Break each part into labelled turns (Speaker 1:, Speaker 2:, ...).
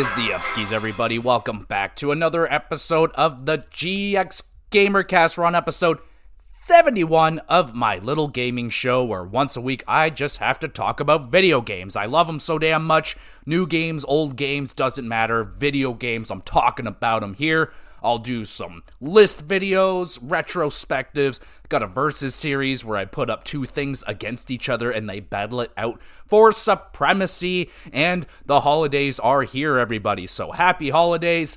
Speaker 1: Is the upskis, everybody? Welcome back to another episode of the GX Gamercast. We're on episode 71 of my little gaming show where once a week I just have to talk about video games. I love them so damn much. New games, old games, doesn't matter. Video games, I'm talking about them here. I'll do some list videos, retrospectives. Got a versus series where I put up two things against each other and they battle it out for supremacy. And the holidays are here, everybody. So happy holidays.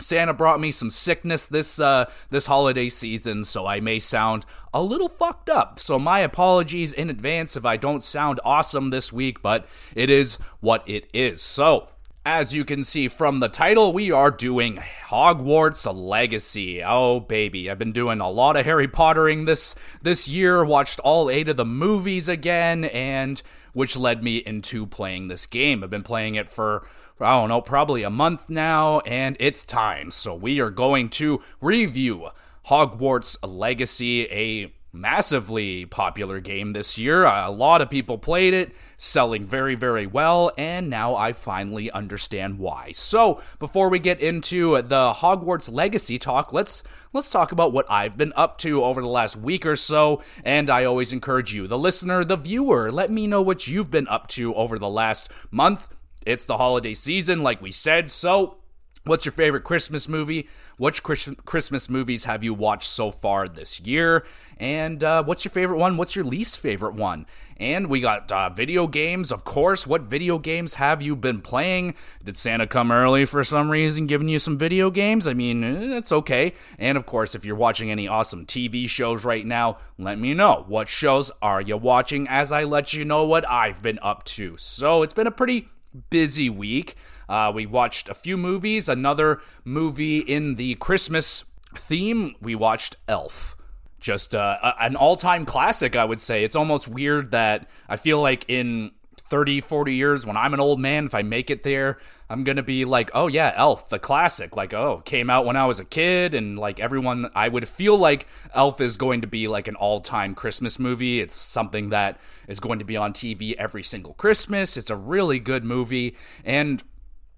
Speaker 1: Santa brought me some sickness this uh, this holiday season, so I may sound a little fucked up. So my apologies in advance if I don't sound awesome this week, but it is what it is. So as you can see from the title, we are doing Hogwarts Legacy. Oh baby, I've been doing a lot of Harry Pottering this this year. Watched all 8 of the movies again and which led me into playing this game. I've been playing it for I don't know, probably a month now and it's time. So we are going to review Hogwarts Legacy, a massively popular game this year. A lot of people played it, selling very, very well, and now I finally understand why. So, before we get into the Hogwarts Legacy talk, let's let's talk about what I've been up to over the last week or so. And I always encourage you, the listener, the viewer, let me know what you've been up to over the last month. It's the holiday season, like we said, so What's your favorite Christmas movie? Which Christmas movies have you watched so far this year? And uh, what's your favorite one? What's your least favorite one? And we got uh, video games, of course. What video games have you been playing? Did Santa come early for some reason, giving you some video games? I mean, that's okay. And of course, if you're watching any awesome TV shows right now, let me know. What shows are you watching as I let you know what I've been up to? So it's been a pretty busy week. Uh, we watched a few movies, another movie in the Christmas theme. We watched Elf. Just uh, an all time classic, I would say. It's almost weird that I feel like in 30, 40 years, when I'm an old man, if I make it there, I'm going to be like, oh, yeah, Elf, the classic. Like, oh, came out when I was a kid. And like everyone, I would feel like Elf is going to be like an all time Christmas movie. It's something that is going to be on TV every single Christmas. It's a really good movie. And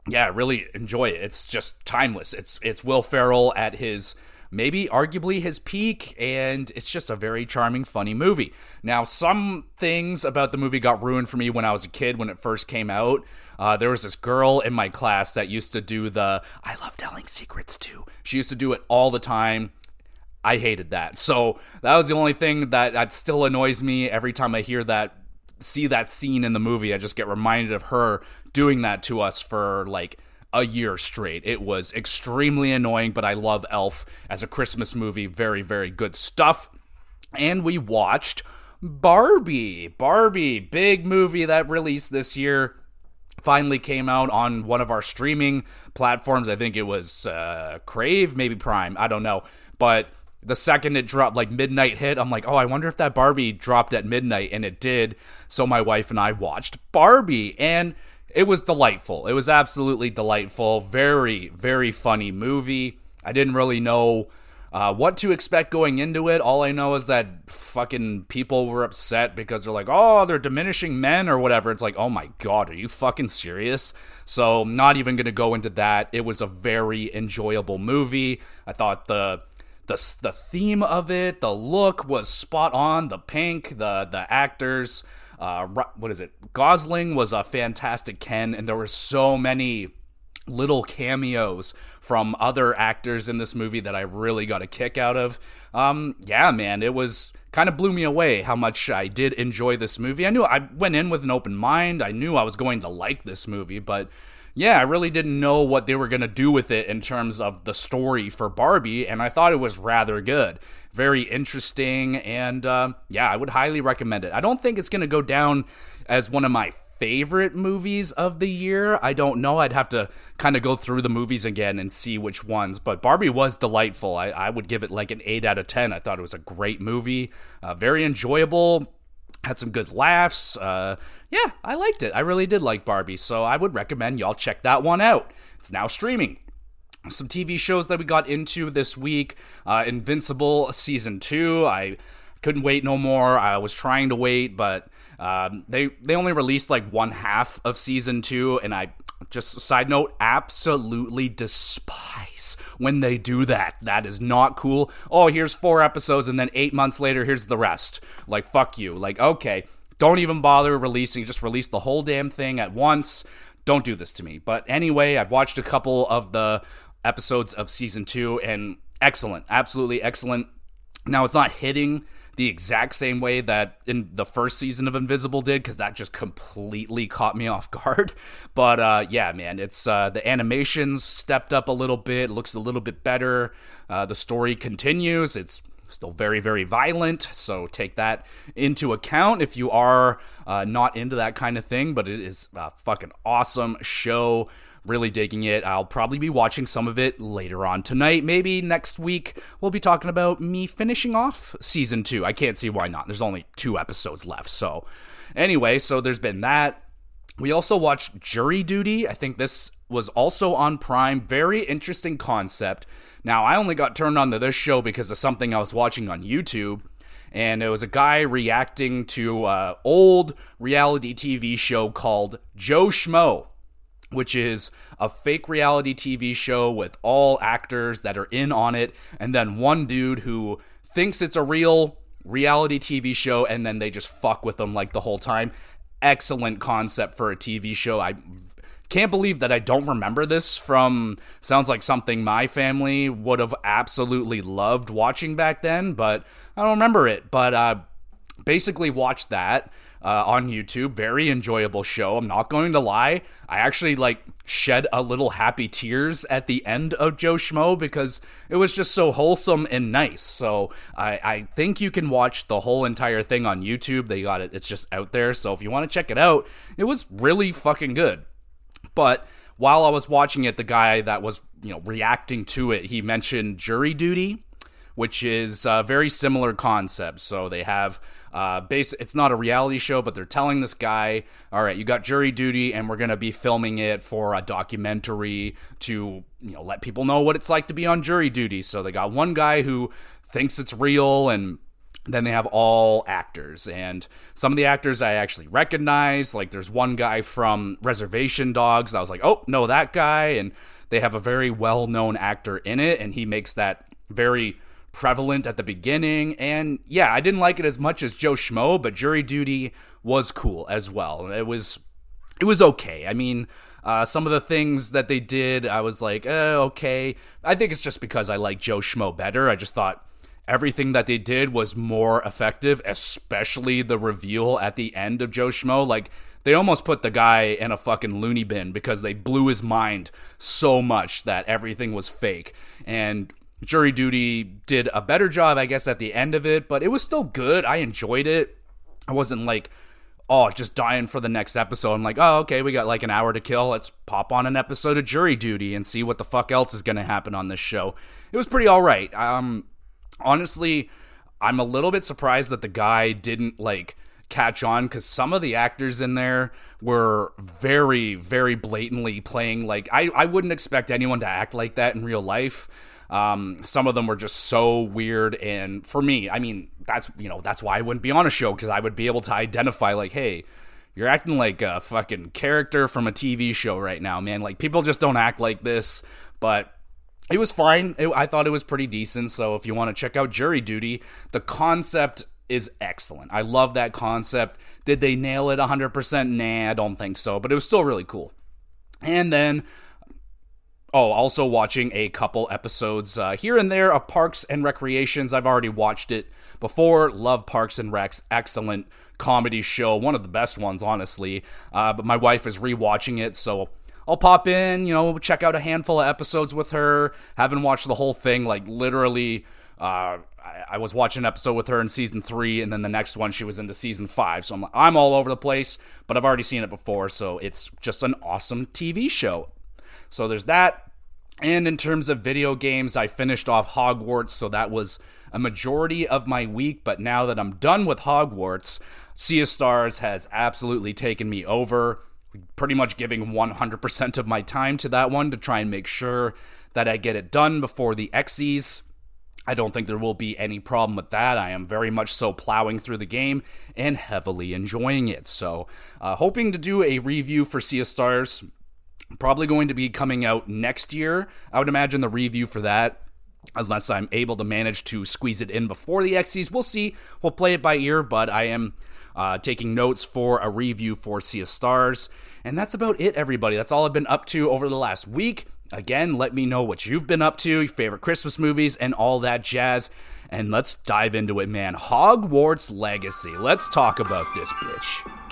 Speaker 1: yeah, really enjoy it. It's just timeless. It's it's Will Ferrell at his maybe arguably his peak, and it's just a very charming, funny movie. Now, some things about the movie got ruined for me when I was a kid when it first came out. Uh, there was this girl in my class that used to do the I love telling secrets too. She used to do it all the time. I hated that. So that was the only thing that, that still annoys me every time I hear that see that scene in the movie, I just get reminded of her doing that to us for like a year straight. It was extremely annoying, but I love Elf as a Christmas movie. Very, very good stuff. And we watched Barbie. Barbie, big movie that released this year. Finally came out on one of our streaming platforms. I think it was uh, Crave, maybe Prime. I don't know. But the second it dropped like midnight hit i'm like oh i wonder if that barbie dropped at midnight and it did. So my wife and i watched barbie and it was delightful. It was absolutely delightful. Very very funny movie. I didn't really know uh, what to expect going into it. All i know is that fucking people were upset because they're like oh they're diminishing men or whatever. It's like oh my god are you fucking serious? So not even gonna go into that. It was a very enjoyable movie. I thought the the the theme of it, the look was spot on. The pink, the the actors, uh, what is it? Gosling was a fantastic Ken, and there were so many little cameos from other actors in this movie that I really got a kick out of. Um, yeah, man, it was kind of blew me away how much I did enjoy this movie. I knew I went in with an open mind. I knew I was going to like this movie, but yeah, I really didn't know what they were going to do with it in terms of the story for Barbie, and I thought it was rather good. Very interesting, and uh, yeah, I would highly recommend it. I don't think it's going to go down as one of my favorite movies of the year. I don't know. I'd have to kind of go through the movies again and see which ones. But Barbie was delightful. I, I would give it like an 8 out of 10. I thought it was a great movie, uh, very enjoyable had some good laughs. Uh, yeah, I liked it. I really did like Barbie, so I would recommend y'all check that one out. It's now streaming. Some TV shows that we got into this week uh, Invincible Season 2. I couldn't wait no more. I was trying to wait, but um, they they only released like one half of season two, and I just side note, absolutely despise when they do that. That is not cool. Oh, here's four episodes, and then eight months later, here's the rest. Like, fuck you. Like, okay, don't even bother releasing, just release the whole damn thing at once. Don't do this to me. But anyway, I've watched a couple of the episodes of season two, and excellent, absolutely excellent. Now, it's not hitting the exact same way that in the first season of Invincible did, because that just completely caught me off guard. But uh, yeah, man, it's uh, the animations stepped up a little bit, looks a little bit better. Uh, the story continues. It's still very, very violent, so take that into account if you are uh, not into that kind of thing. But it is a fucking awesome show really digging it. I'll probably be watching some of it later on tonight. Maybe next week we'll be talking about me finishing off season two. I can't see why not. There's only two episodes left. So, anyway, so there's been that. We also watched Jury Duty. I think this was also on Prime. Very interesting concept. Now, I only got turned on to this show because of something I was watching on YouTube and it was a guy reacting to an old reality TV show called Joe Schmo which is a fake reality TV show with all actors that are in on it, and then one dude who thinks it's a real reality TV show, and then they just fuck with them like the whole time. Excellent concept for a TV show. I can't believe that I don't remember this from sounds like something my family would have absolutely loved watching back then, but I don't remember it. But uh, basically, watched that uh, on YouTube. Very enjoyable show. I'm not going to lie. I actually like shed a little happy tears at the end of Joe Schmo because it was just so wholesome and nice. So I, I think you can watch the whole entire thing on YouTube. They got it. It's just out there. So if you want to check it out, it was really fucking good. But while I was watching it, the guy that was you know reacting to it, he mentioned jury duty which is a very similar concept. So they have uh, base. It's not a reality show, but they're telling this guy, "All right, you got jury duty, and we're to be filming it for a documentary to you know let people know what it's like to be on jury duty." So they got one guy who thinks it's real and then they have all actors and some of the actors i actually recognize like there's one guy from reservation dogs i was like oh no that guy and they have a very well known actor in it and he makes that very prevalent at the beginning. And yeah, I didn't like it as much as Joe Schmo, but Jury Duty was cool as well. It was it was okay. I mean, uh, some of the things that they did, I was like, eh, okay. I think it's just because I like Joe Schmo better. I just thought everything that they did was more effective, especially the reveal at the end of Joe Schmo. Like, they almost put the guy in a fucking loony bin because they blew his mind so much that everything was fake. And Jury Duty did a better job, I guess, at the end of it, but it was still good. I enjoyed it. I wasn't like, oh, just dying for the next episode. I'm like, oh, okay, we got like an hour to kill. Let's pop on an episode of Jury Duty and see what the fuck else is going to happen on this show. It was pretty all right. Um, honestly, I'm a little bit surprised that the guy didn't like catch on because some of the actors in there were very, very blatantly playing like I, I wouldn't expect anyone to act like that in real life. Um, some of them were just so weird, and for me, I mean, that's you know that's why I wouldn't be on a show because I would be able to identify like, hey, you're acting like a fucking character from a TV show right now, man. Like people just don't act like this, but it was fine. It, I thought it was pretty decent. So if you want to check out Jury Duty, the concept is excellent. I love that concept. Did they nail it 100%? Nah, I don't think so, but it was still really cool. And then Oh, also watching a couple episodes uh, here and there of Parks and Recreations. I've already watched it before. Love Parks and Recs. Excellent comedy show. One of the best ones, honestly. Uh, but my wife is rewatching it, so I'll pop in, you know, check out a handful of episodes with her. Haven't watched the whole thing, like literally. Uh, I, I, was watching an episode with her in season three, and then the next one she was into season five. So I'm, I'm all over the place, but I've already seen it before, so it's just an awesome TV show. So there's that. And in terms of video games, I finished off Hogwarts, so that was a majority of my week. But now that I'm done with Hogwarts, Sea of Stars has absolutely taken me over. Pretty much giving 100% of my time to that one to try and make sure that I get it done before the Xyz. I don't think there will be any problem with that. I am very much so plowing through the game and heavily enjoying it. So, uh, hoping to do a review for Sea of Stars Probably going to be coming out next year. I would imagine the review for that unless I'm able to manage to squeeze it in before the Xyz. We'll see. We'll play it by ear, but I am uh, taking notes for a review for Sea of Stars. And that's about it, everybody. That's all I've been up to over the last week. Again, let me know what you've been up to, your favorite Christmas movies, and all that jazz. And let's dive into it, man. Hogwarts Legacy. Let's talk about this bitch.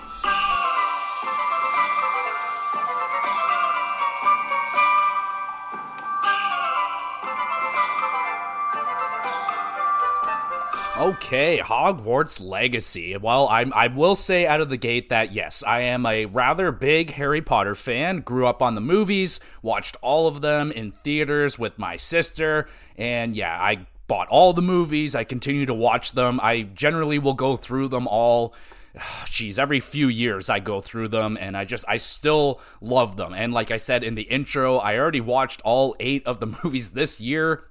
Speaker 1: Okay, Hogwarts Legacy. Well, I'm, I will say out of the gate that yes, I am a rather big Harry Potter fan. Grew up on the movies, watched all of them in theaters with my sister, and yeah, I bought all the movies. I continue to watch them. I generally will go through them all. Jeez, every few years I go through them, and I just I still love them. And like I said in the intro, I already watched all eight of the movies this year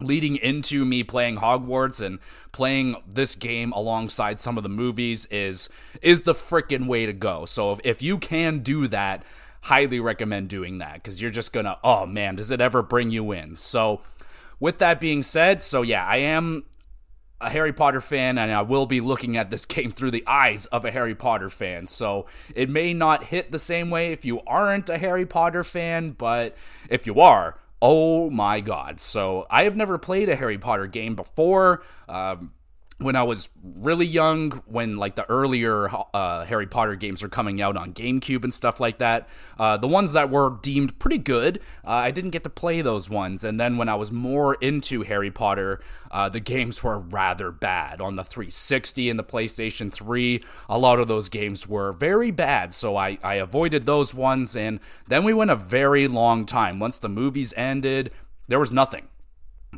Speaker 1: leading into me playing Hogwarts and playing this game alongside some of the movies is is the freaking way to go. So if, if you can do that, highly recommend doing that cuz you're just going to oh man, does it ever bring you in. So with that being said, so yeah, I am a Harry Potter fan and I will be looking at this game through the eyes of a Harry Potter fan. So it may not hit the same way if you aren't a Harry Potter fan, but if you are, Oh my god. So I have never played a Harry Potter game before. Um, when I was really young, when like the earlier uh, Harry Potter games were coming out on GameCube and stuff like that, uh, the ones that were deemed pretty good, uh, I didn't get to play those ones. And then when I was more into Harry Potter, uh, the games were rather bad. On the 360 and the PlayStation 3, a lot of those games were very bad. So I, I avoided those ones. And then we went a very long time. Once the movies ended, there was nothing.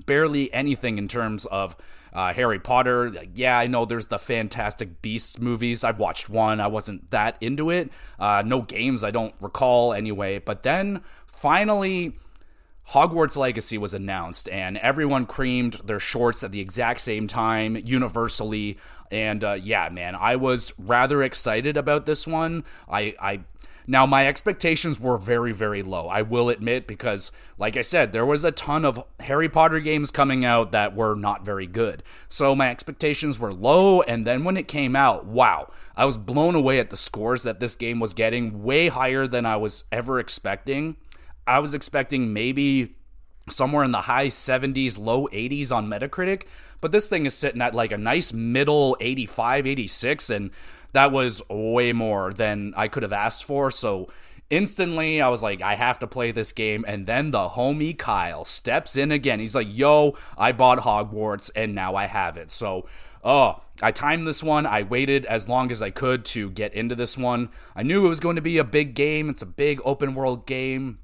Speaker 1: Barely anything in terms of uh, Harry Potter, yeah, I know there's the Fantastic Beasts movies. I've watched one. I wasn't that into it. Uh, no games, I don't recall anyway. But then finally, Hogwarts Legacy was announced, and everyone creamed their shorts at the exact same time, universally. And uh, yeah, man, I was rather excited about this one. I, I now, my expectations were very, very low, I will admit, because, like I said, there was a ton of Harry Potter games coming out that were not very good. So my expectations were low, and then when it came out, wow, I was blown away at the scores that this game was getting, way higher than I was ever expecting. I was expecting maybe somewhere in the high 70s, low 80s on Metacritic, but this thing is sitting at like a nice middle 85, 86, and that was way more than I could have asked for. So instantly I was like, I have to play this game. And then the homie Kyle steps in again. He's like, Yo, I bought Hogwarts and now I have it. So, oh, I timed this one. I waited as long as I could to get into this one. I knew it was going to be a big game. It's a big open world game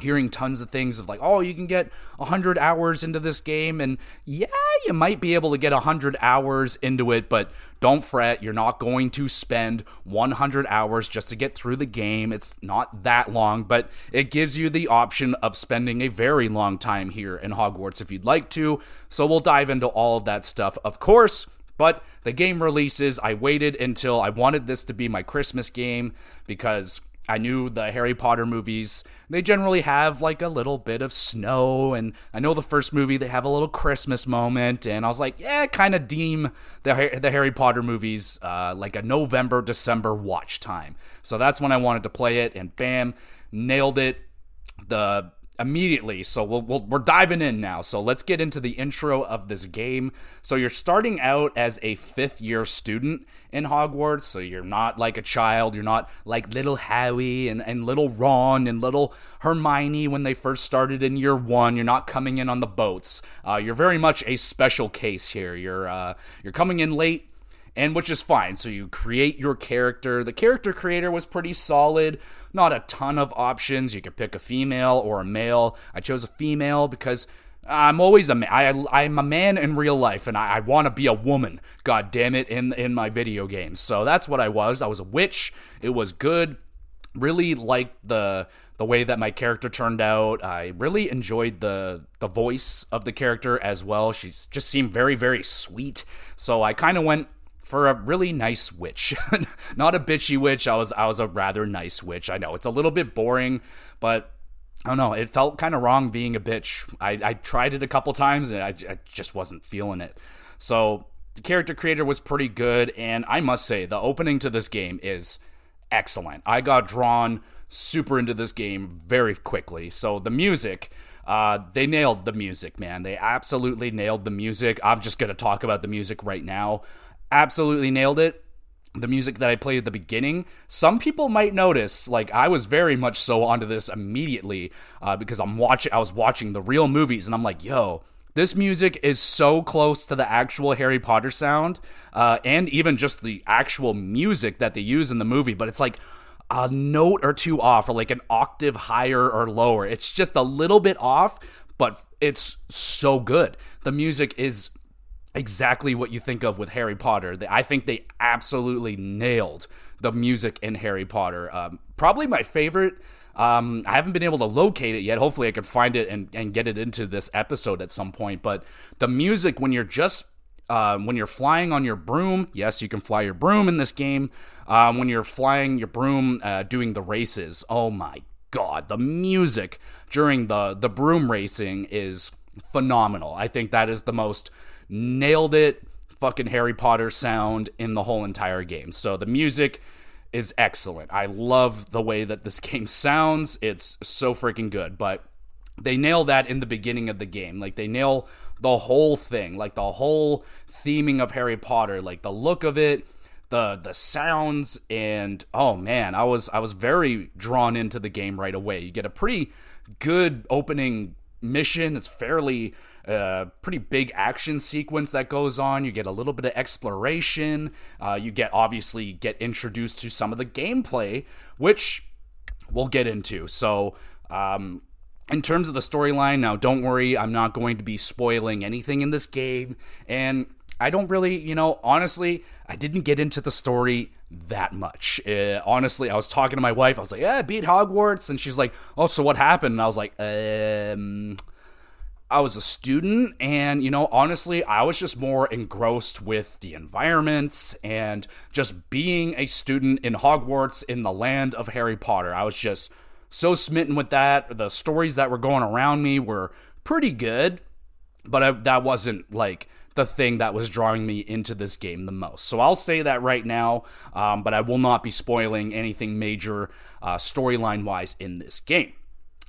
Speaker 1: hearing tons of things of like, oh, you can get 100 hours into this game. And yeah, you might be able to get 100 hours into it, but don't fret. You're not going to spend 100 hours just to get through the game. It's not that long, but it gives you the option of spending a very long time here in Hogwarts if you'd like to. So we'll dive into all of that stuff, of course. But the game releases. I waited until I wanted this to be my Christmas game because I knew the Harry Potter movies, they generally have like a little bit of snow. And I know the first movie, they have a little Christmas moment. And I was like, yeah, kind of deem the, the Harry Potter movies uh, like a November, December watch time. So that's when I wanted to play it. And bam, nailed it. The immediately. So we we we are diving in now. So let's get into the intro of this game. So you're starting out as a fifth year student in Hogwarts. So you're not like a child. You're not like little Harry and, and little Ron and little Hermione when they first started in year one. You're not coming in on the boats. Uh, you're very much a special case here. You're uh, you're coming in late and which is fine. So you create your character. The character creator was pretty solid. Not a ton of options. You could pick a female or a male. I chose a female because I'm always a man. I, I'm a man in real life, and I, I want to be a woman. God damn it! In in my video games, so that's what I was. I was a witch. It was good. Really liked the the way that my character turned out. I really enjoyed the the voice of the character as well. She just seemed very very sweet. So I kind of went for a really nice witch. Not a bitchy witch. I was I was a rather nice witch. I know it's a little bit boring, but I don't know. It felt kind of wrong being a bitch. I, I tried it a couple times and I, I just wasn't feeling it. So the character creator was pretty good, and I must say the opening to this game is excellent. I got drawn super into this game very quickly. So the music. Uh, they nailed the music, man. They absolutely nailed the music. I'm just going to talk about the music right now. Absolutely nailed it the music that I played at the beginning, some people might notice. Like I was very much so onto this immediately uh, because I'm watching. I was watching the real movies, and I'm like, yo. This music is so close to the actual Harry Potter sound, uh, and even just the actual music that they use in the movie. But it's like a note or two off, or like an octave higher or lower. It's just a little bit off, but it's so good. The music is exactly what you think of with Harry Potter. I think they absolutely nailed the music in Harry Potter. Um, probably my favorite. Um, I haven't been able to locate it yet. Hopefully, I could find it and, and get it into this episode at some point. But the music, when you're just uh, when you're flying on your broom, yes, you can fly your broom in this game. Um, when you're flying your broom, uh, doing the races, oh my god, the music during the the broom racing is phenomenal. I think that is the most nailed it fucking Harry Potter sound in the whole entire game. So the music is excellent. I love the way that this game sounds. It's so freaking good. But they nail that in the beginning of the game. Like they nail the whole thing, like the whole theming of Harry Potter, like the look of it, the the sounds and oh man, I was I was very drawn into the game right away. You get a pretty good opening mission. It's fairly uh, pretty big action sequence that goes on. You get a little bit of exploration. Uh, you get obviously get introduced to some of the gameplay, which we'll get into. So, um, in terms of the storyline, now don't worry, I'm not going to be spoiling anything in this game, and I don't really, you know, honestly, I didn't get into the story that much. Uh, honestly, I was talking to my wife. I was like, "Yeah, beat Hogwarts," and she's like, "Oh, so what happened?" And I was like, "Um." I was a student, and you know, honestly, I was just more engrossed with the environments and just being a student in Hogwarts in the land of Harry Potter. I was just so smitten with that. The stories that were going around me were pretty good, but I, that wasn't like the thing that was drawing me into this game the most. So I'll say that right now, um, but I will not be spoiling anything major uh, storyline wise in this game.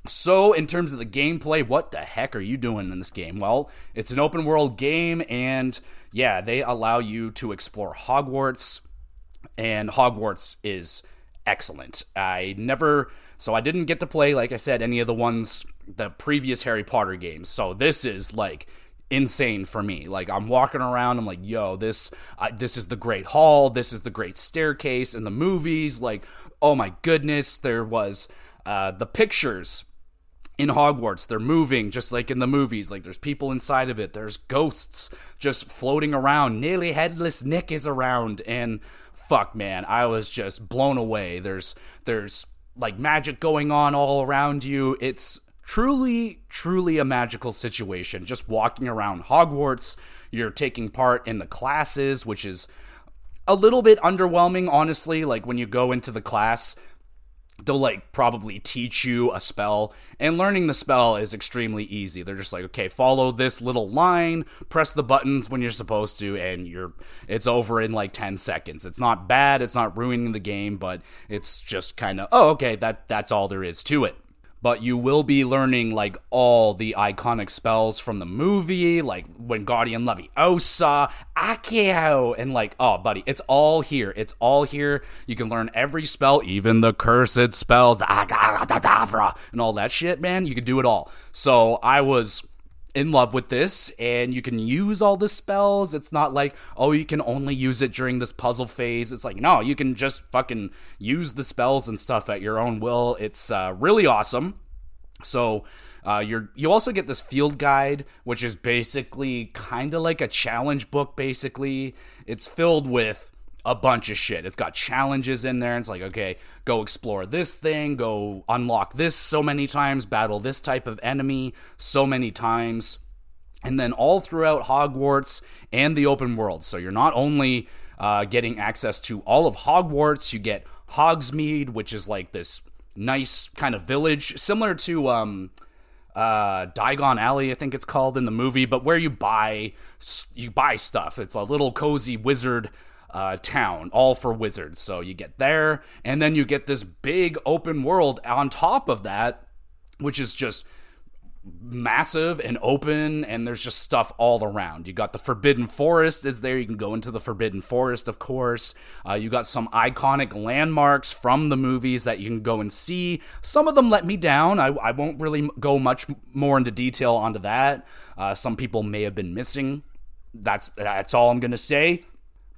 Speaker 1: So, in terms of the gameplay, what the heck are you doing in this game? Well, it's an open world game, and yeah, they allow you to explore Hogwarts, and Hogwarts is excellent. I never, so I didn't get to play, like I said, any of the ones, the previous Harry Potter games. So, this is like insane for me. Like I'm walking around, I'm like, yo, this uh, this is the Great Hall, this is the Great Staircase in the movies. Like, oh my goodness, there was uh, the pictures in Hogwarts. They're moving just like in the movies. Like there's people inside of it. There's ghosts just floating around. Nearly headless Nick is around and fuck man, I was just blown away. There's there's like magic going on all around you. It's truly truly a magical situation just walking around Hogwarts. You're taking part in the classes, which is a little bit underwhelming honestly. Like when you go into the class, they'll like probably teach you a spell and learning the spell is extremely easy. They're just like okay follow this little line press the buttons when you're supposed to and you're it's over in like 10 seconds. It's not bad it's not ruining the game but it's just kind of oh okay that that's all there is to it but you will be learning like all the iconic spells from the movie, like Wingardium Leviosa, Accio, and like, oh, buddy, it's all here. It's all here. You can learn every spell, even the cursed spells, the and all that shit, man. You can do it all. So I was in love with this and you can use all the spells. It's not like, oh, you can only use it during this puzzle phase. It's like, no, you can just fucking use the spells and stuff at your own will. It's uh, really awesome. So, uh, you're you also get this field guide, which is basically kind of like a challenge book. Basically, it's filled with a bunch of shit. It's got challenges in there. It's like, okay, go explore this thing, go unlock this so many times, battle this type of enemy so many times. And then all throughout Hogwarts and the open world. So you're not only uh, getting access to all of Hogwarts. You get Hogsmeade, which is like this nice kind of village, similar to um, uh, Diagon Alley, I think it's called in the movie, but where you buy you buy stuff. It's a little cozy wizard uh, town, all for wizards. So you get there, and then you get this big open world on top of that, which is just massive and open and there's just stuff all around. You got the forbidden forest is there. You can go into the forbidden forest of course. Uh, you got some iconic landmarks from the movies that you can go and see. Some of them let me down. I, I won't really go much more into detail onto that. Uh, some people may have been missing. That's that's all i'm gonna say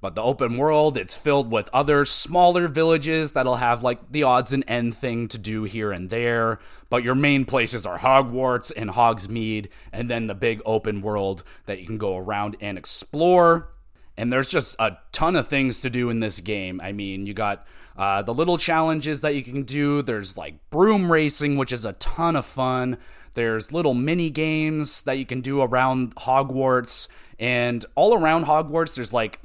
Speaker 1: but the open world, it's filled with other smaller villages that'll have like the odds and end thing to do here and there. But your main places are Hogwarts and Hogsmeade, and then the big open world that you can go around and explore. And there's just a ton of things to do in this game. I mean, you got uh, the little challenges that you can do. There's like broom racing, which is a ton of fun. There's little mini games that you can do around Hogwarts. And all around Hogwarts, there's like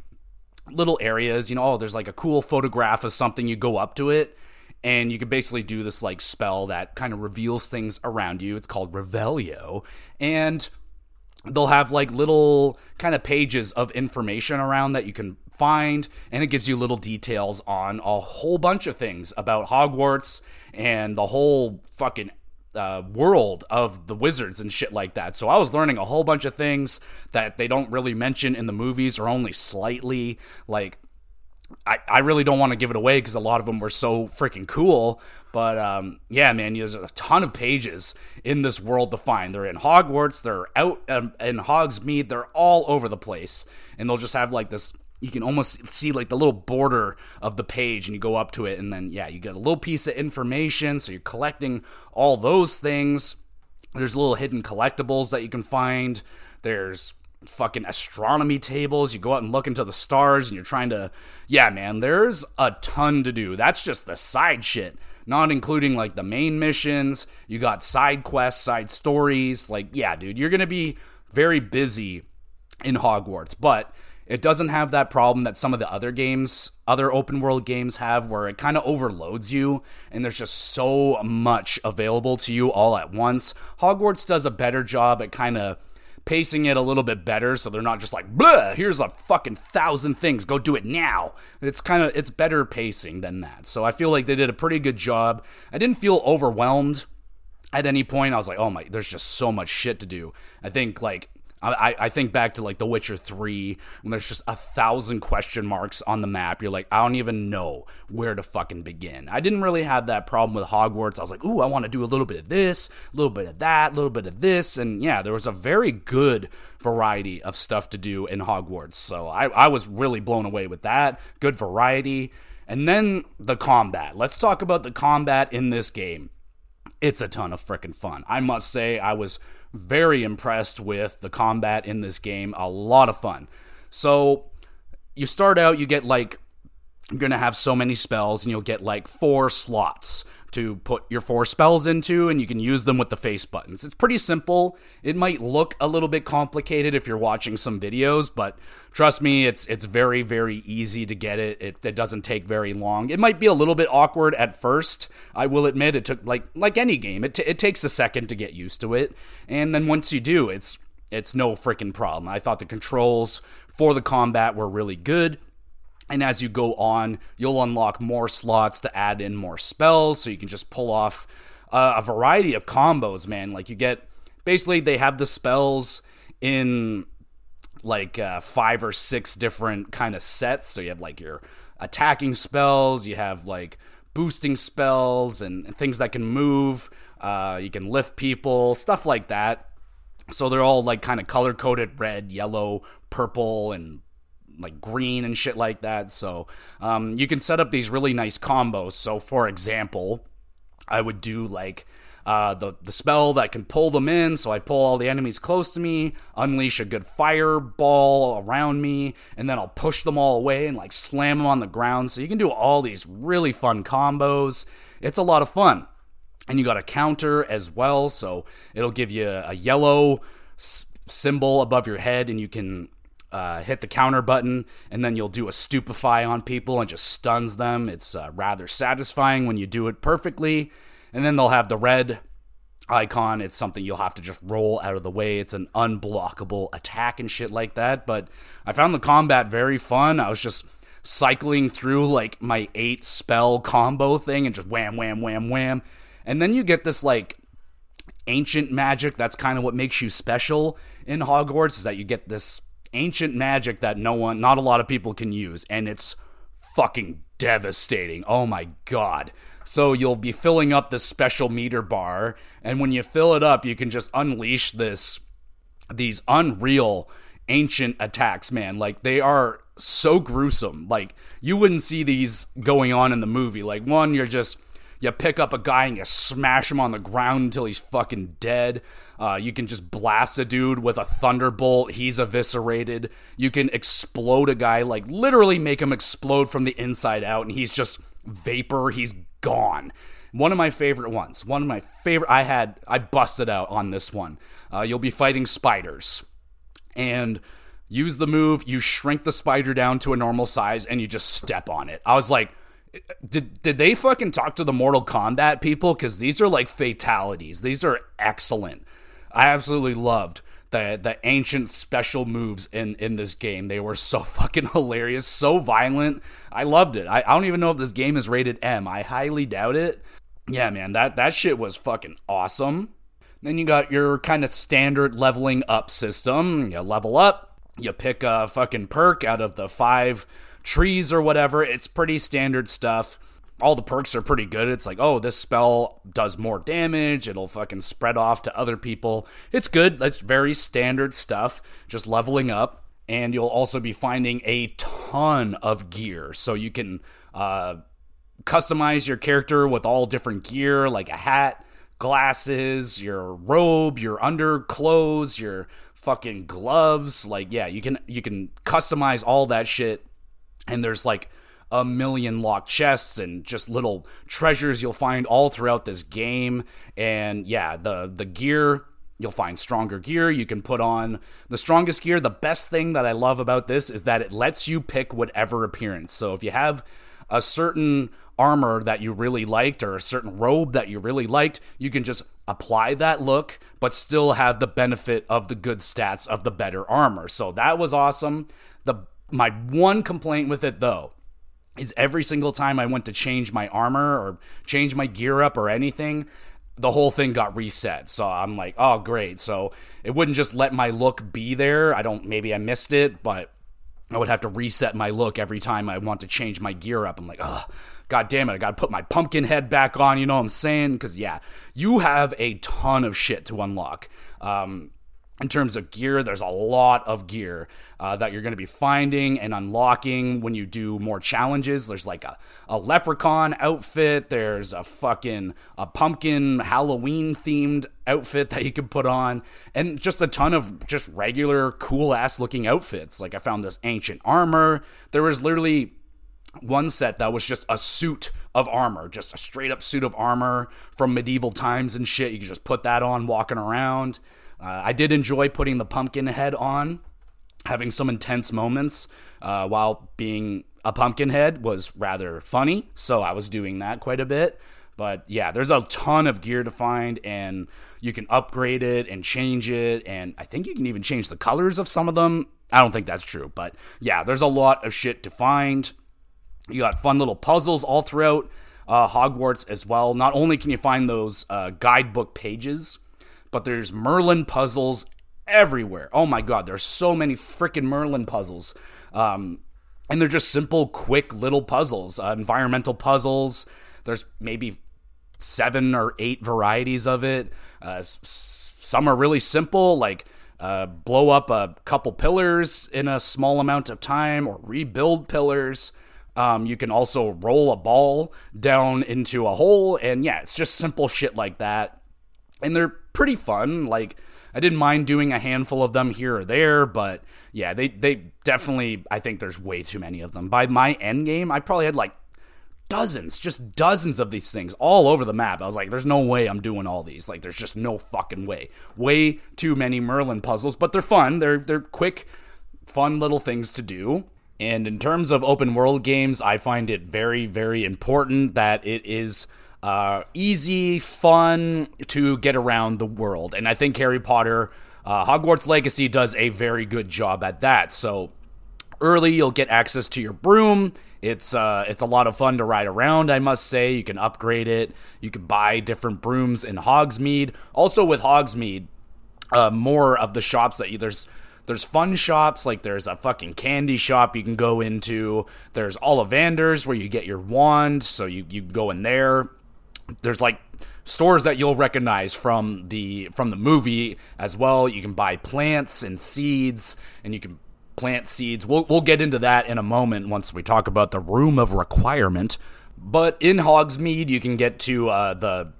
Speaker 1: little areas. You know, oh, there's like a cool photograph of something. You go up to it, and you can basically do this like spell that kind of reveals things around you. It's called Revelio, and they'll have like little kind of pages of information around that you can find and it gives you little details on a whole bunch of things about Hogwarts and the whole fucking uh, world of the wizards and shit like that. So I was learning a whole bunch of things that they don't really mention in the movies or only slightly. Like, I, I really don't want to give it away because a lot of them were so freaking cool. But um, yeah, man, there's a ton of pages in this world to find. They're in Hogwarts, they're out um, in Hogsmeade, they're all over the place. And they'll just have like this you can almost see like the little border of the page and you go up to it and then yeah you get a little piece of information so you're collecting all those things. There's little hidden collectibles that you can find. There's fucking astronomy tables. You go out and look into the stars and you're trying to yeah man there's a ton to do. That's just the side shit not including like the main missions. You got side quests side stories. Like yeah dude you're gonna be very busy in hogwarts but it doesn't have that problem that some of the other games, other open world games have where it kind of overloads you and there's just so much available to you all at once. Hogwarts does a better job at kind of pacing it a little bit better so they're not just like blah here's a fucking thousand things go do it now. It's kind of it's better pacing than that. So i feel like they did a pretty good job. I didn't feel overwhelmed at any point. I was like oh my there's just so much shit to do. I think like I, I think back to like The Witcher 3 when there's just a thousand question marks on the map. You're like, I don't even know where to fucking begin. I didn't really have that problem with Hogwarts. I was like, ooh, I want to do a little bit of this, a little bit of that, a little bit of this. And yeah, there was a very good variety of stuff to do in Hogwarts. So I, I was really blown away with that. Good variety. And then the combat. Let's talk about the combat in this game. It's a ton of freaking fun. I must say, I was very impressed with the combat in this game. A lot of fun. So you start out, you get like you're going to have so many spells and you'll get like four slots to put your four spells into and you can use them with the face buttons. It's pretty simple. It might look a little bit complicated if you're watching some videos, but trust me, it's it's very very easy to get it. It, it doesn't take very long. It might be a little bit awkward at first. I will admit it took like like any game. It t- it takes a second to get used to it. And then once you do, it's it's no freaking problem. I thought the controls for the combat were really good. And as you go on, you'll unlock more slots to add in more spells, so you can just pull off uh, a variety of combos, man. Like you get basically they have the spells in like uh, five or six different kind of sets. So you have like your attacking spells, you have like boosting spells and, and things that can move. Uh, you can lift people, stuff like that. So they're all like kind of color coded red, yellow, purple, and like green and shit like that. So um, you can set up these really nice combos. So for example, I would do like uh, the the spell that can pull them in. So I pull all the enemies close to me, unleash a good fireball around me, and then I'll push them all away and like slam them on the ground. So you can do all these really fun combos. It's a lot of fun. And you got a counter as well, so it'll give you a yellow s- symbol above your head, and you can uh, hit the counter button, and then you'll do a stupefy on people and just stuns them. It's uh, rather satisfying when you do it perfectly. And then they'll have the red icon. It's something you'll have to just roll out of the way. It's an unblockable attack and shit like that. But I found the combat very fun. I was just cycling through like my eight spell combo thing and just wham, wham, wham, wham. And then you get this like ancient magic. That's kind of what makes you special in Hogwarts is that you get this ancient magic that no one, not a lot of people can use. And it's fucking devastating. Oh my god. So you'll be filling up this special meter bar, and when you fill it up, you can just unleash this these unreal ancient attacks, man. Like they are so gruesome. Like you wouldn't see these going on in the movie. Like one, you're just you pick up a guy and you smash him on the ground until he's fucking dead. Uh, you can just blast a dude with a thunderbolt. He's eviscerated. You can explode a guy, like literally make him explode from the inside out, and he's just vapor. He's gone. One of my favorite ones. One of my favorite. I had. I busted out on this one. Uh, you'll be fighting spiders, and use the move. You shrink the spider down to a normal size, and you just step on it. I was like, did did they fucking talk to the Mortal Kombat people? Because these are like fatalities. These are excellent. I absolutely loved the the ancient special moves in in this game. They were so fucking hilarious, so violent. I loved it. I, I don't even know if this game is rated M. I highly doubt it. Yeah, man, that that shit was fucking awesome. Then you got your kind of standard leveling up system. You level up, you pick a fucking perk out of the five trees or whatever. It's pretty standard stuff all the perks are pretty good. It's like, oh, this spell does more damage. It'll fucking spread off to other people. It's good. That's very standard stuff. Just leveling up. And you'll also be finding a ton of gear. So you can uh, customize your character with all different gear, like a hat, glasses, your robe, your underclothes, your fucking gloves. Like, yeah, you can you can customize all that shit. And there's like a million locked chests and just little treasures you'll find all throughout this game. And yeah, the the gear You'll find stronger gear. You can put on the strongest gear. The best thing that I love about this is that it lets you pick whatever appearance. So if you have a certain armor that you really liked or a certain robe that you really liked, you can just apply that look, but still have the benefit of the good stats of the better armor. So that was awesome. The my one complaint with it though is every single time I went to change my armor or change my gear up or anything, the whole thing got reset. So I'm like, oh, great. So it wouldn't just let my look be there. I don't, maybe I missed it, but I would have to reset my look every time I want to change my gear up. I'm like, oh, god damn it, I gotta put my pumpkin head back on, you know what I'm saying? Because, yeah, you have a ton of shit to unlock. Um, in terms of gear, there's a lot of gear uh, that you're going to be finding and unlocking when you do more challenges. There's like a, a leprechaun outfit. There's a fucking a pumpkin Halloween themed outfit that you can put on, and just a ton of just regular cool ass looking outfits. Like I found this ancient armor. There was literally one set that was just a suit of armor, just a straight up suit of armor from medieval times and shit. You could just put that on walking around. Uh, I did enjoy putting the pumpkin head on, having some intense moments uh, while being a pumpkin head was rather funny, so I was doing that quite a bit. But yeah, there's a ton of gear to find, and you can upgrade it and change it, and I think you can even change the colors of some of them. I don't think that's true, but yeah, there's a lot of shit to find. You got fun little puzzles all throughout uh, Hogwarts as well. Not only can you find those uh, guidebook pages but there's Merlin puzzles everywhere. Oh my god, there's so many freaking Merlin puzzles. Um, and they're just simple, quick little puzzles, uh, environmental puzzles. There's maybe seven or eight varieties of it. Uh, s- some are really simple, like uh, blow up a couple pillars in a small amount of time or rebuild pillars. Um, you can also roll a ball down into a hole, and yeah, it's just simple shit like that. And they're pretty fun. Like I didn't mind doing a handful of them here or there, but yeah, they they definitely I think there's way too many of them. By my end game, I probably had like dozens, just dozens of these things all over the map. I was like, there's no way I'm doing all these. Like there's just no fucking way. Way too many Merlin puzzles, but they're fun. They're they're quick fun little things to do. And in terms of open world games, I find it very, very important that it is uh, easy, fun to get around the world. And I think Harry Potter, uh, Hogwarts Legacy does a very good job at that. So early, you'll get access to your broom. It's uh, it's a lot of fun to ride around. I must say, you can upgrade it. You can buy different brooms in Hogsmeade. Also, with Hogsmeade, uh, more of the shops that you there's there's fun shops like there's a fucking candy shop you can go into. There's Ollivanders where you get your wand, so you you go in there. There's like stores that you'll recognize from the from the movie as well. You can buy plants and seeds, and you can plant seeds. We'll we'll get into that in a moment once we talk about the room of requirement. But in Hogsmeade, you can get to uh, the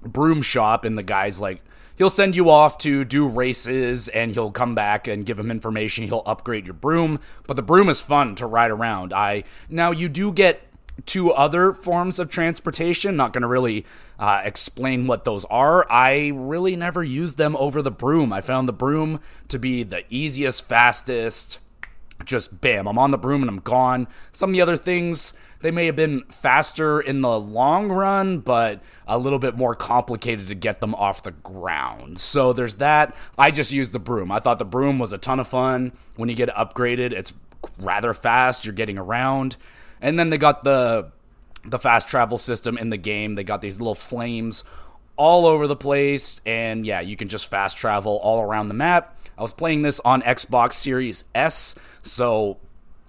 Speaker 1: broom shop, and the guy's like, he'll send you off to do races and he'll come back and give him information he'll upgrade your broom but the broom is fun to ride around i now you do get two other forms of transportation not going to really uh, explain what those are i really never used them over the broom i found the broom to be the easiest fastest just bam i'm on the broom and i'm gone some of the other things they may have been faster in the long run, but a little bit more complicated to get them off the ground. So there's that. I just used the broom. I thought the broom was a ton of fun. When you get upgraded, it's rather fast. You're getting around. And then they got the the fast travel system in the game. They got these little flames all over the place and yeah, you can just fast travel all around the map. I was playing this on Xbox Series S, so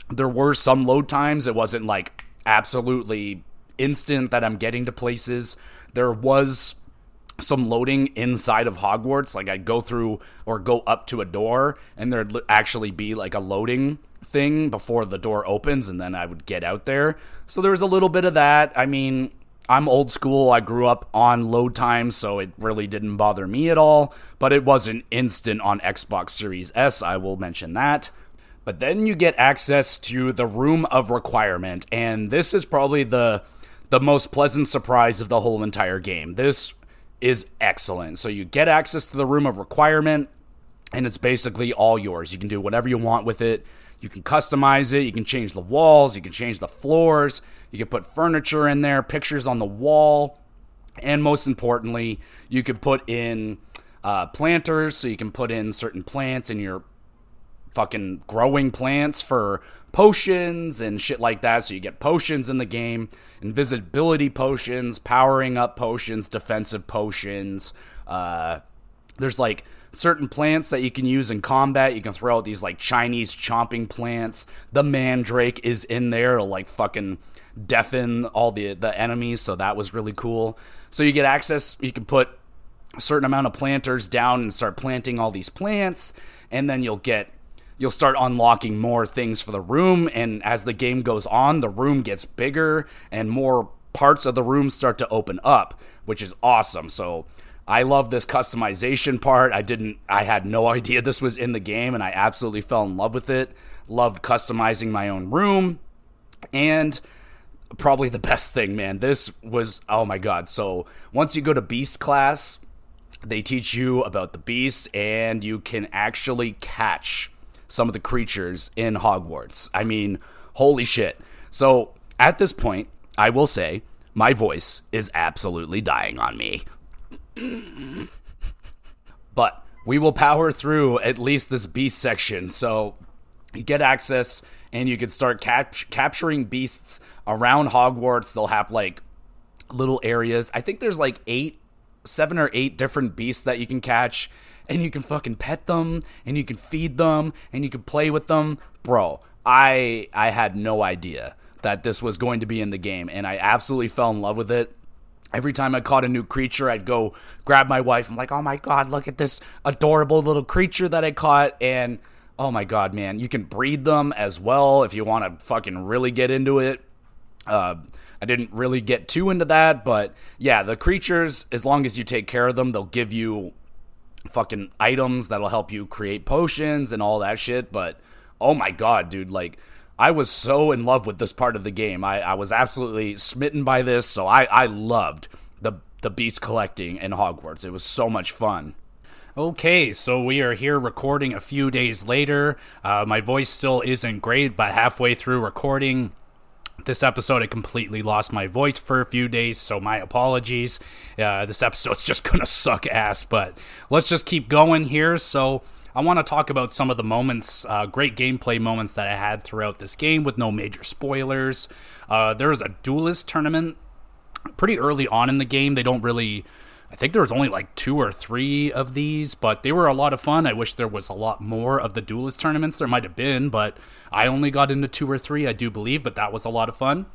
Speaker 1: there were some load times. It wasn't like absolutely instant that I'm getting to places. There was some loading inside of Hogwarts. Like I'd go through or go up to a door, and there'd actually be like a loading thing before the door opens, and then I would get out there. So there's a little bit of that. I mean, I'm old school. I grew up on load times, so it really didn't bother me at all. But it wasn't instant on Xbox Series S. I will mention that. But then you get access to the room of requirement, and this is probably the the most pleasant surprise of the whole entire game. This is excellent. So you get access to the room of requirement, and it's basically all yours. You can do whatever you want with it. You can customize it. You can change the walls. You can change the floors. You can put furniture in there, pictures on the wall, and most importantly, you can put in uh, planters. So you can put in certain plants in your fucking growing plants for potions and shit like that. So you get potions in the game, invisibility potions, powering up potions, defensive potions. Uh, there's like certain plants that you can use in combat. You can throw out these like Chinese chomping plants. The mandrake is in there to like fucking deafen all the the enemies. So that was really cool. So you get access. You can put a certain amount of planters down and start planting all these plants, and then you'll get you'll start unlocking more things for the room and as the game goes on the room gets bigger and more parts of the room start to open up which is awesome so i love this customization part i didn't i had no idea this was in the game and i absolutely fell in love with it loved customizing my own room and probably the best thing man this was oh my god so once you go to beast class they teach you about the beasts and you can actually catch some of the creatures in Hogwarts. I mean, holy shit. So at this point, I will say my voice is absolutely dying on me. but we will power through at least this beast section. So you get access and you can start cap- capturing beasts around Hogwarts. They'll have like little areas. I think there's like eight, seven or eight different beasts that you can catch and you can fucking pet them and you can feed them and you can play with them. Bro, I I had no idea that this was going to be in the game and I absolutely fell in love with it. Every time I caught a new creature, I'd go grab my wife. I'm like, "Oh my god, look at this adorable little creature that I caught." And oh my god, man, you can breed them as well if you want to fucking really get into it. Uh, I didn't really get too into that, but yeah, the creatures, as long as you take care of them, they'll give you fucking items that'll help you create potions and all that shit. But oh my god, dude, like I was so in love with this part of the game. I, I was absolutely smitten by this, so I, I loved the the beast collecting in Hogwarts. It was so much fun. Okay, so we are here recording a few days later. Uh, my voice still isn't great, but halfway through recording this episode, I completely lost my voice for a few days, so my apologies. Uh, this episode's just gonna suck ass, but let's just keep going here. So, I want to talk about some of the moments, uh, great gameplay moments that I had throughout this game with no major spoilers. Uh, there's a duelist tournament pretty early on in the game. They don't really I think there was only like two or three of these, but they were a lot of fun. I wish there was a lot more of the duelist tournaments. There might have been, but I only got into two or three, I do believe, but that was a lot of fun.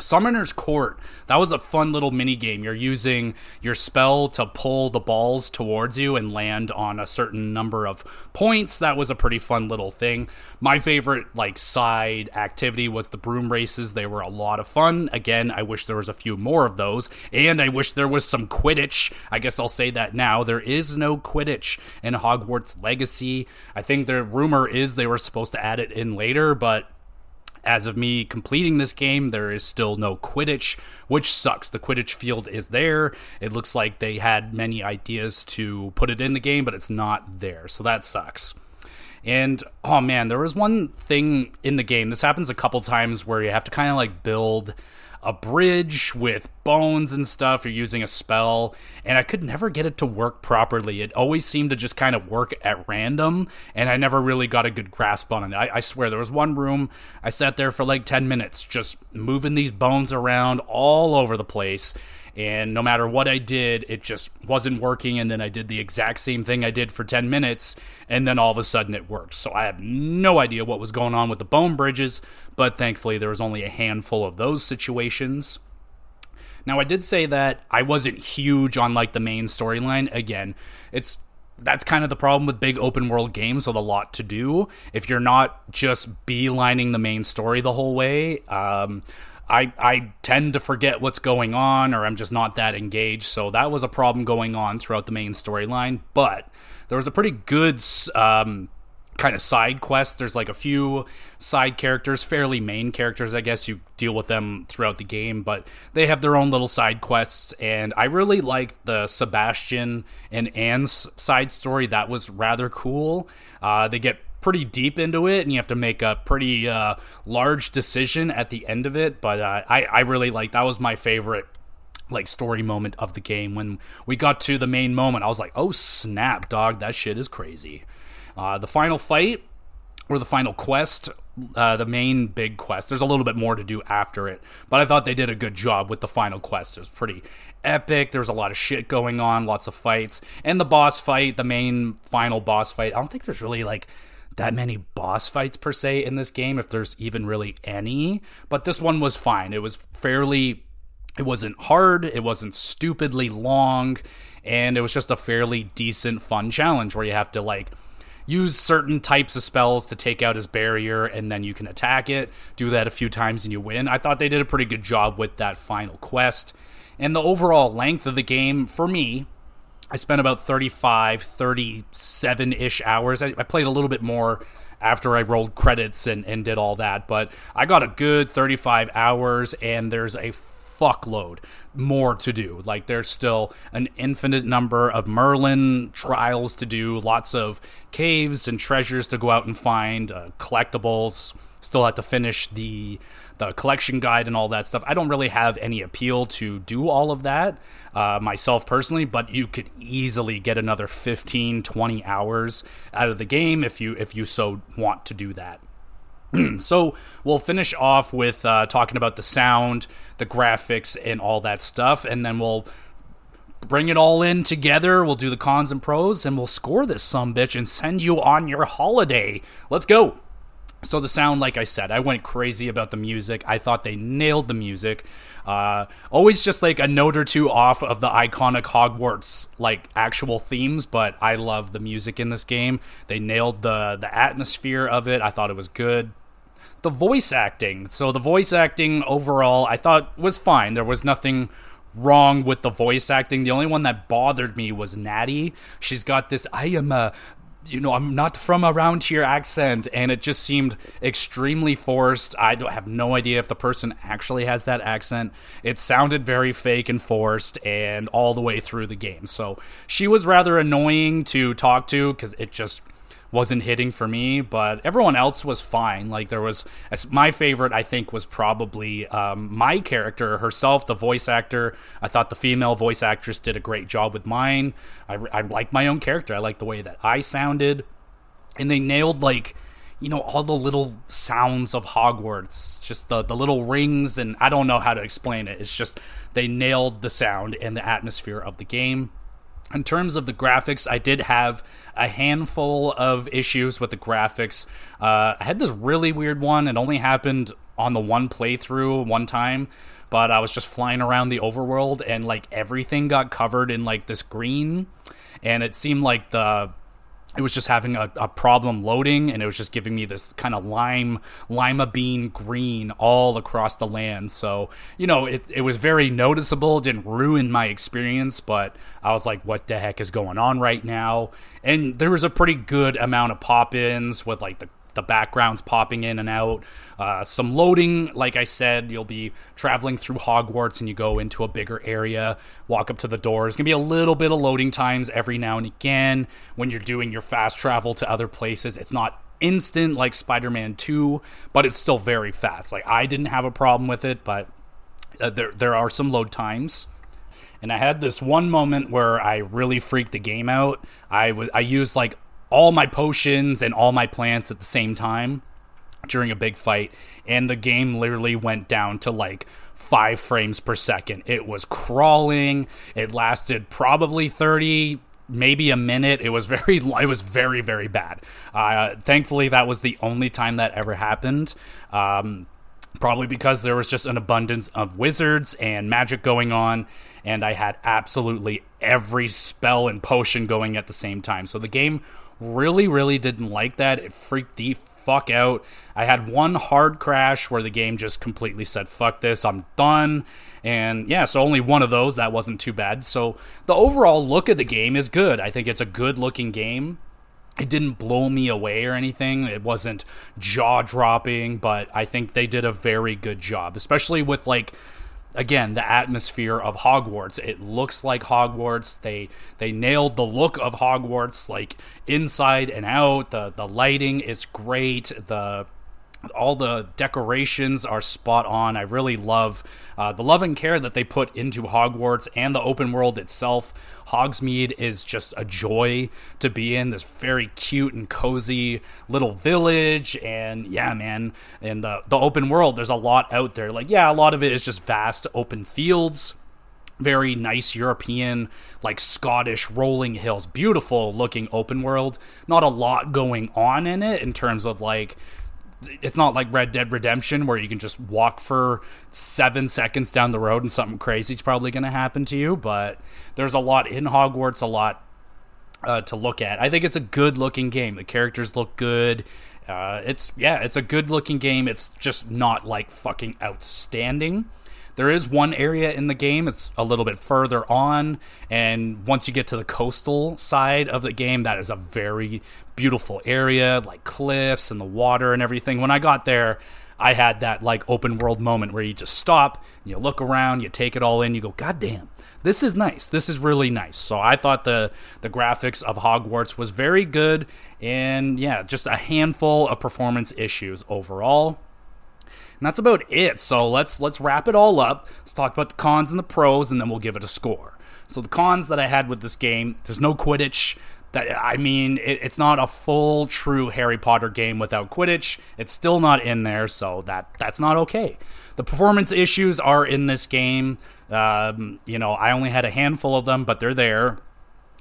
Speaker 1: Summoner's Court. That was a fun little mini game. You're using your spell to pull the balls towards you and land on a certain number of points. That was a pretty fun little thing. My favorite like side activity was the broom races. They were a lot of fun. Again, I wish there was a few more of those and I wish there was some Quidditch. I guess I'll say that now. There is no Quidditch in Hogwarts Legacy. I think the rumor is they were supposed to add it in later, but as of me completing this game, there is still no Quidditch, which sucks. The Quidditch field is there. It looks like they had many ideas to put it in the game, but it's not there. So that sucks. And oh man, there was one thing in the game. This happens a couple times where you have to kind of like build a bridge with bones and stuff. You're using a spell, and I could never get it to work properly. It always seemed to just kind of work at random, and I never really got a good grasp on it. I, I swear, there was one room I sat there for like 10 minutes just moving these bones around all over the place and no matter what I did, it just wasn't working. And then I did the exact same thing I did for 10 minutes, and then all of a sudden it worked. So I have no idea what was going on with the bone bridges, but thankfully there was only a handful of those situations. Now I did say that I wasn't huge on like the main storyline. Again, it's that's kind of the problem with big open world games with a lot to do. If you're not just beelining the main story the whole way, um, I I tend to forget what's going on or I'm just not that engaged. So that was a problem going on throughout the main storyline. But there was a pretty good um, kind of side quest. There's like a few side characters, fairly main characters, I guess. You deal with them throughout the game, but they have their own little side quests. And I really liked the Sebastian and Anne's side story. That was rather cool. Uh, they get pretty deep into it, and you have to make a pretty uh, large decision at the end of it. But uh, I, I really like that was my favorite like story moment of the game when we got to the main moment. I was like, oh snap, dog, that shit is crazy. Uh, the final fight or the final quest, uh, the main big quest. There's a little bit more to do after it, but I thought they did a good job with the final quest. It was pretty epic. There was a lot of shit going on, lots of fights, and the boss fight, the main final boss fight. I don't think there's really like that many boss fights per se in this game, if there's even really any. But this one was fine. It was fairly. It wasn't hard. It wasn't stupidly long, and it was just a fairly decent, fun challenge where you have to like use certain types of spells to take out his barrier and then you can attack it. Do that a few times and you win. I thought they did a pretty good job with that final quest. And the overall length of the game, for me, I spent about 35, 37 ish hours. I, I, played a little bit more after I rolled credits and, and did all that, but I got a good 35 hours, and there's a fuckload more to do. Like, there's still an infinite number of Merlin trials to do, lots of caves and treasures to go out and find, uh, collectibles. Still have to finish the the collection guide and all that stuff. I don't really have any appeal to do all of that uh, myself personally, but you could easily get another 15, 20 hours out of the game if you if you so want to do that. so we'll finish off with uh, talking about the sound, the graphics, and all that stuff, and then we'll bring it all in together. We'll do the cons and pros, and we'll score this some bitch and send you on your holiday. Let's go. So the sound, like I said, I went crazy about the music. I thought they nailed the music. Uh, always just like a note or two off of the iconic Hogwarts like actual themes, but I love the music in this game. They nailed the the atmosphere of it. I thought it was good. The voice acting. So the voice acting overall, I thought was fine. There was nothing wrong with the voice acting. The only one that bothered me was Natty. She's got this I am a you know, I'm not from around here accent, and it just seemed extremely forced. I have no idea if the person actually has that accent. It sounded very fake and forced, and all the way through the game. So she was rather annoying to talk to because it just wasn't hitting for me, but everyone else was fine. Like there was my favorite, I think, was probably um, my character herself, the voice actor. I thought the female voice actress did a great job with mine. I, I like my own character. I like the way that I sounded, and they nailed like you know all the little sounds of Hogwarts, just the the little rings, and I don't know how to explain it. It's just they nailed the sound and the atmosphere of the game. In terms of the graphics, I did have a handful of issues with the graphics. Uh, I had this really weird one. It only happened on the one playthrough one time, but I was just flying around the overworld and like everything got covered in like this green, and it seemed like the it was just having a, a, problem loading and it was just giving me this kind of lime lima bean green all across the land. So you know it, it was very noticeable didn't ruin my experience but i was like what the heck is going on right now? And there was a pretty good amount of pop-ins with like the the backgrounds popping in and out. Uh, some loading, like I said, you'll be traveling through Hogwarts and you go into a bigger area, walk up to the door. doors. Gonna be a little bit of loading times every now and again when you're doing your fast travel to other places. It's not instant like Spider-Man 2, but it's still very fast. Like I didn't have a problem with it, but uh, there there are some load times. And I had this one moment where I really freaked the game out. I was I used like all my potions and all my plants at the same time during a big fight, and the game literally went down to like five frames per second. It was crawling. It lasted probably 30 maybe a minute it was very it was very very bad uh, thankfully that was the only time that ever happened um, probably because there was just an abundance of wizards and magic going on and i had absolutely every spell and potion going at the same time so the game Really, really didn't like that. It freaked the fuck out. I had one hard crash where the game just completely said, fuck this, I'm done. And yeah, so only one of those. That wasn't too bad. So the overall look of the game is good. I think it's a good looking game. It didn't blow me away or anything. It wasn't jaw dropping, but I think they did a very good job, especially with like again the atmosphere of Hogwarts. It looks like Hogwarts. They they nailed the look of Hogwarts like inside and out. The the lighting is great. The all the decorations are spot on. I really love uh, the love and care that they put into Hogwarts and the open world itself. Hogsmeade is just a joy to be in. This very cute and cozy little village, and yeah, man, in the the open world, there's a lot out there. Like, yeah, a lot of it is just vast open fields very nice European, like Scottish rolling hills, beautiful looking open world. Not a lot going on in it in terms of like it's not like Red Dead Redemption where you can just walk for seven seconds down the road and something crazy is probably going to happen to you. But there's a lot in Hogwarts, a lot uh, to look at. I think it's a good looking game. The characters look good. Uh, it's yeah, it's a good looking game. It's just not like fucking outstanding. There is one area in the game, it's a little bit further on, and once you get to the coastal side of the game, that is a very beautiful area, like cliffs and the water and everything. When I got there, I had that like open world moment where you just stop, you look around, you take it all in, you go, God damn, this is nice. This is really nice. So I thought the the graphics of Hogwarts was very good, and yeah, just a handful of performance issues overall. And that's about it. So let's let's wrap it all up. Let's talk about the cons and the pros, and then we'll give it a score. So the cons that I had with this game: there's no Quidditch. That I mean, it, it's not a full, true Harry Potter game without Quidditch. It's still not in there, so that that's not okay. The performance issues are in this game. Um, you know, I only had a handful of them, but they're there.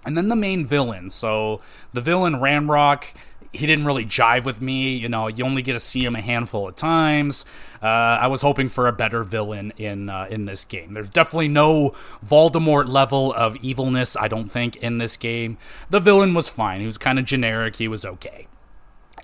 Speaker 1: And then the main villain. So the villain Ranrock he didn't really jive with me. You know, you only get to see him a handful of times. Uh, I was hoping for a better villain in uh, in this game. There's definitely no Voldemort level of evilness. I don't think in this game. The villain was fine. He was kind of generic. He was okay.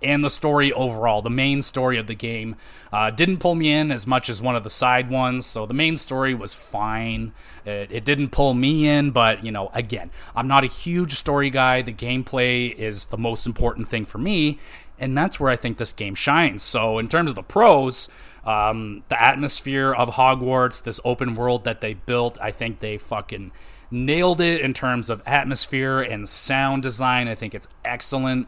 Speaker 1: And the story overall. The main story of the game uh, didn't pull me in as much as one of the side ones, so the main story was fine. It, it, didn't pull me in, but you know, again, I'm not a huge story guy. The gameplay is the most important thing for me, and that's where I think this game shines. So, in terms of the pros, um, the atmosphere of Hogwarts, this open world that they built, I think they fucking nailed it in terms of atmosphere and sound design. I think it's excellent.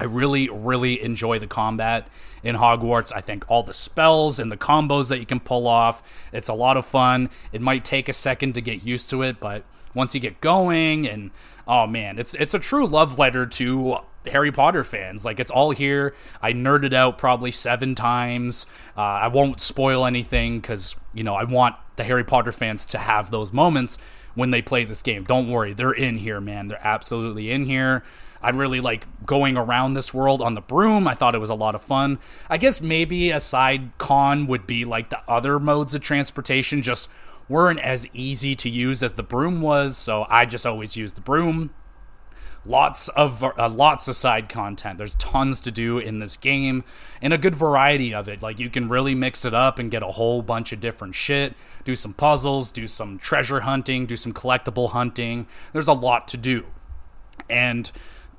Speaker 1: I really, really enjoy the combat in Hogwarts. I think all the spells and the combos that you can pull off, it's a lot of fun. It might take a second to get used to it, but once you get going and oh man, it's it's a true love letter to Harry Potter fans. Like it's all here. I nerded out probably seven times. Uh, I won't spoil anything because you know I want the Harry Potter fans to have those moments when they play this game. Don't worry, they're in here, man. They're absolutely in here. I really like going around this world on the broom. I thought it was a lot of fun. I guess maybe a side con would be like the other modes of transportation just weren't as easy to use as the broom was, so I just always used the broom. Lots of uh, lots of side content. There's tons to do in this game and a good variety of it. Like you can really mix it up and get a whole bunch of different shit. Do some puzzles do some treasure hunting do some collectible hunting. There's a lot to do. And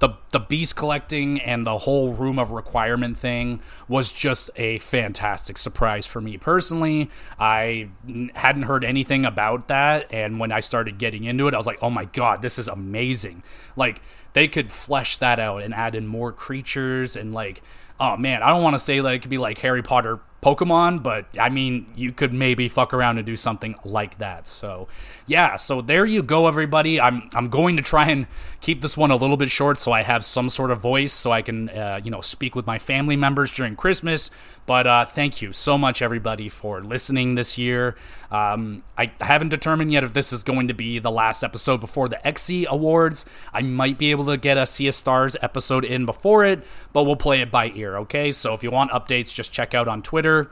Speaker 1: the the beast collecting and the whole room of requirement thing was just a fantastic surprise for me personally. I hadn't heard anything about that and when I started getting into it I was like, "Oh my god, this is amazing." Like they could flesh that out and add in more creatures and like oh man, I don't want to say that it could be like Harry Potter Pokemon, but I mean, you could maybe fuck around and do something like that. So, yeah, so there you go, everybody. I'm I'm going to try and keep this one a little bit short so I have some sort of voice so I can, uh, you know, speak with my family members during Christmas. But uh, thank you so much, everybody, for listening this year. Um, I haven't determined yet if this is going to be the last episode before the XSEA Awards. I might be able to get a Sea of Stars episode in before it, but we'll play it by ear, okay? So if you want updates, just check out on Twitter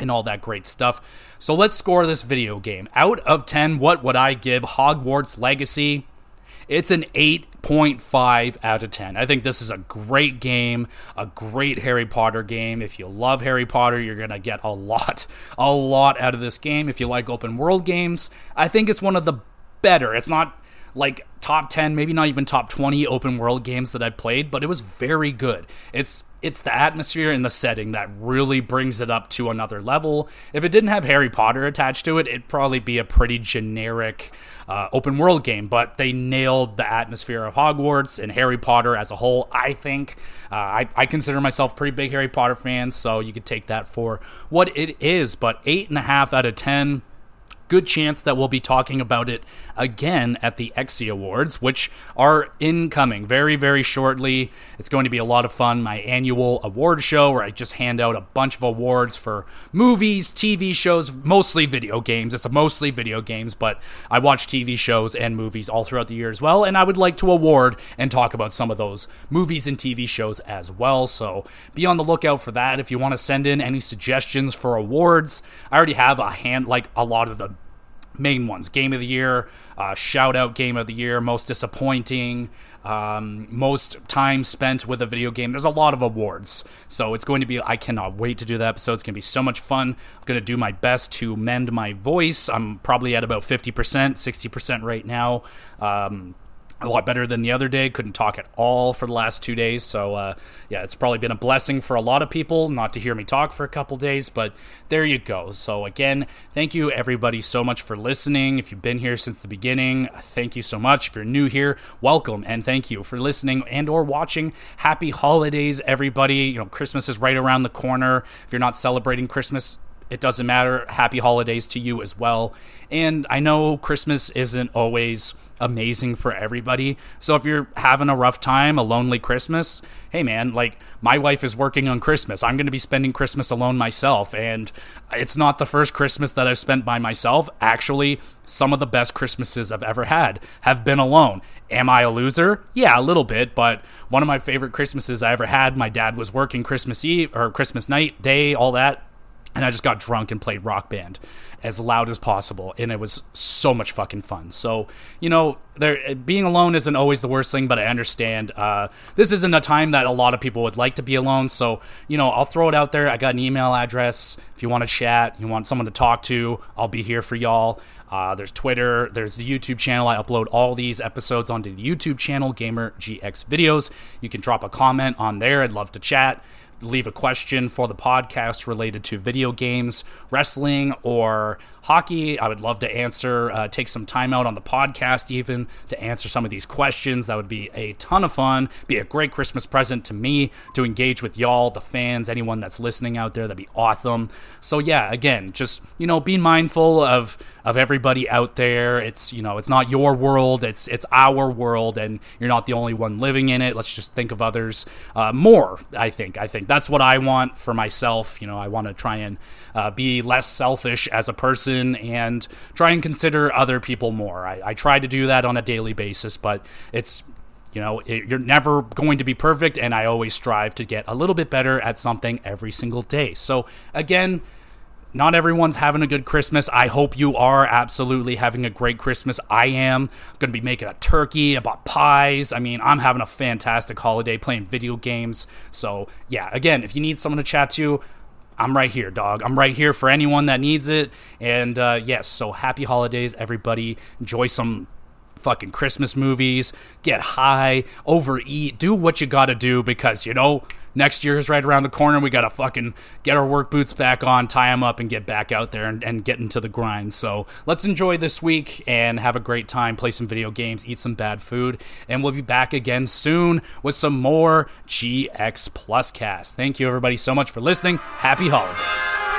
Speaker 1: and all that great stuff. So let's score this video game. Out of 10, what would I give Hogwarts Legacy? It's an 8.5 out of 10. I think this is a great game, a great Harry Potter game. If you love Harry Potter, you're going to get a lot, a lot out of this game. If you like open world games, I think it's one of the better. It's not like top 10, maybe not even top 20 open world games that I've played, but it was very good. It's it's the atmosphere and the setting that really brings it up to another level. If it didn't have Harry Potter attached to it, it'd probably be a pretty generic uh, open world game, but they nailed the atmosphere of Hogwarts and Harry Potter as a whole. I think uh, I, I, consider myself pretty big Harry Potter fan, so you could take that for what it is. But eight and a half out of ten good chance that we'll be talking about it again at the XSEA Awards, which are incoming very, very shortly. It's going to be a lot of fun. My annual award show where I just hand out a bunch of awards for movies, TV shows, mostly video games. It's mostly video games, but I watch TV shows and movies all throughout the year as well. And I would like to award and talk about some of those movies and TV shows as well. So be on the lookout for that. If you want to send in any suggestions for awards, I already have a hand, like a lot of the main ones. Game of the year uh, shout out game of the year most disappointing um, most time spent with a video game. There's a lot of awards. So it's going to be i cannot wait to do the episode. It's going to be so much fun. I'm going to do my best to mend my voice. I'm probably at about 50% 60% right now. Um, a lot better than the other day. Couldn't talk at all for the last two days. So, uh, yeah, it's probably been a blessing for a lot of people not to hear me talk for a couple days, but there you go. So, again, thank you everybody so much for listening. If you've been here since the beginning, thank you so much. If you're new here, welcome and thank you for listening and or watching. Happy holidays, everybody. You know, Christmas is right around the corner. If you're not celebrating Christmas, it doesn't matter. Happy holidays to you as well. And I know Christmas isn't always amazing for everybody. So if you're having a rough time, a lonely Christmas, hey man, like my wife is working on Christmas. I'm going to be spending Christmas alone myself. And it's not the first Christmas that I've spent by myself. Actually, some of the best Christmases I've ever had have been alone. Am I a loser? Yeah, a little bit. But one of my favorite Christmases I ever had, my dad was working Christmas Eve or Christmas night, day, all that and I just got drunk and played rock band as loud as possible, and it was so much fucking fun. So you know, there being alone isn't always the worst thing, but I understand uh, this isn't a time that a lot of people would like to be alone. So you know, I'll throw it out there. I got an email address if you want to chat, you want someone to talk to. I'll be here for y'all. Uh, there's Twitter, there's the YouTube channel. I upload all these episodes onto the YouTube channel, Gamer GX Videos. You can drop a comment on there. I'd love to chat leave a question for the podcast related to video games, wrestling, or hockey. I would love to answer, uh, take some time out on the podcast even to answer some of these questions. That would be a ton of fun, be a great Christmas present to me to engage with y'all, the fans, anyone that's listening out there. That'd be awesome. So, yeah, again, just, you know, be mindful of of everybody out there. It's, you know, it's not your world, it's it's our world and you're not the only one living in it. Let's just think of others uh, more, I think. I think that's what I want for myself. You know, I want to try and uh, be less selfish as a person and try and consider other people more. I, I try to do that on a daily basis, but it's you know, it, you're never going to be perfect, and I always strive to get a little bit better at something every single day. So, again, not everyone's having a good Christmas. I hope you are absolutely having a great Christmas. I am. I'm going to be making a turkey, I bought pies. I mean, I'm having a fantastic holiday playing video games. So, yeah, again, if you need someone to chat to, I'm right here, dog. I'm right here for anyone that needs it. And uh, yes, so happy holidays, everybody. Enjoy some fucking Christmas movies, get high, overeat, do what you gotta do because, you know, next year is right around the corner. We got to fucking get our work boots back on, tie them up, and get back out there and, and get into the grind. So let's enjoy this week and have a great time, play some video games, eat some bad food, and we'll be back again soon with some more GX Plus cast. Thank you, everybody, so much for listening. Happy holidays.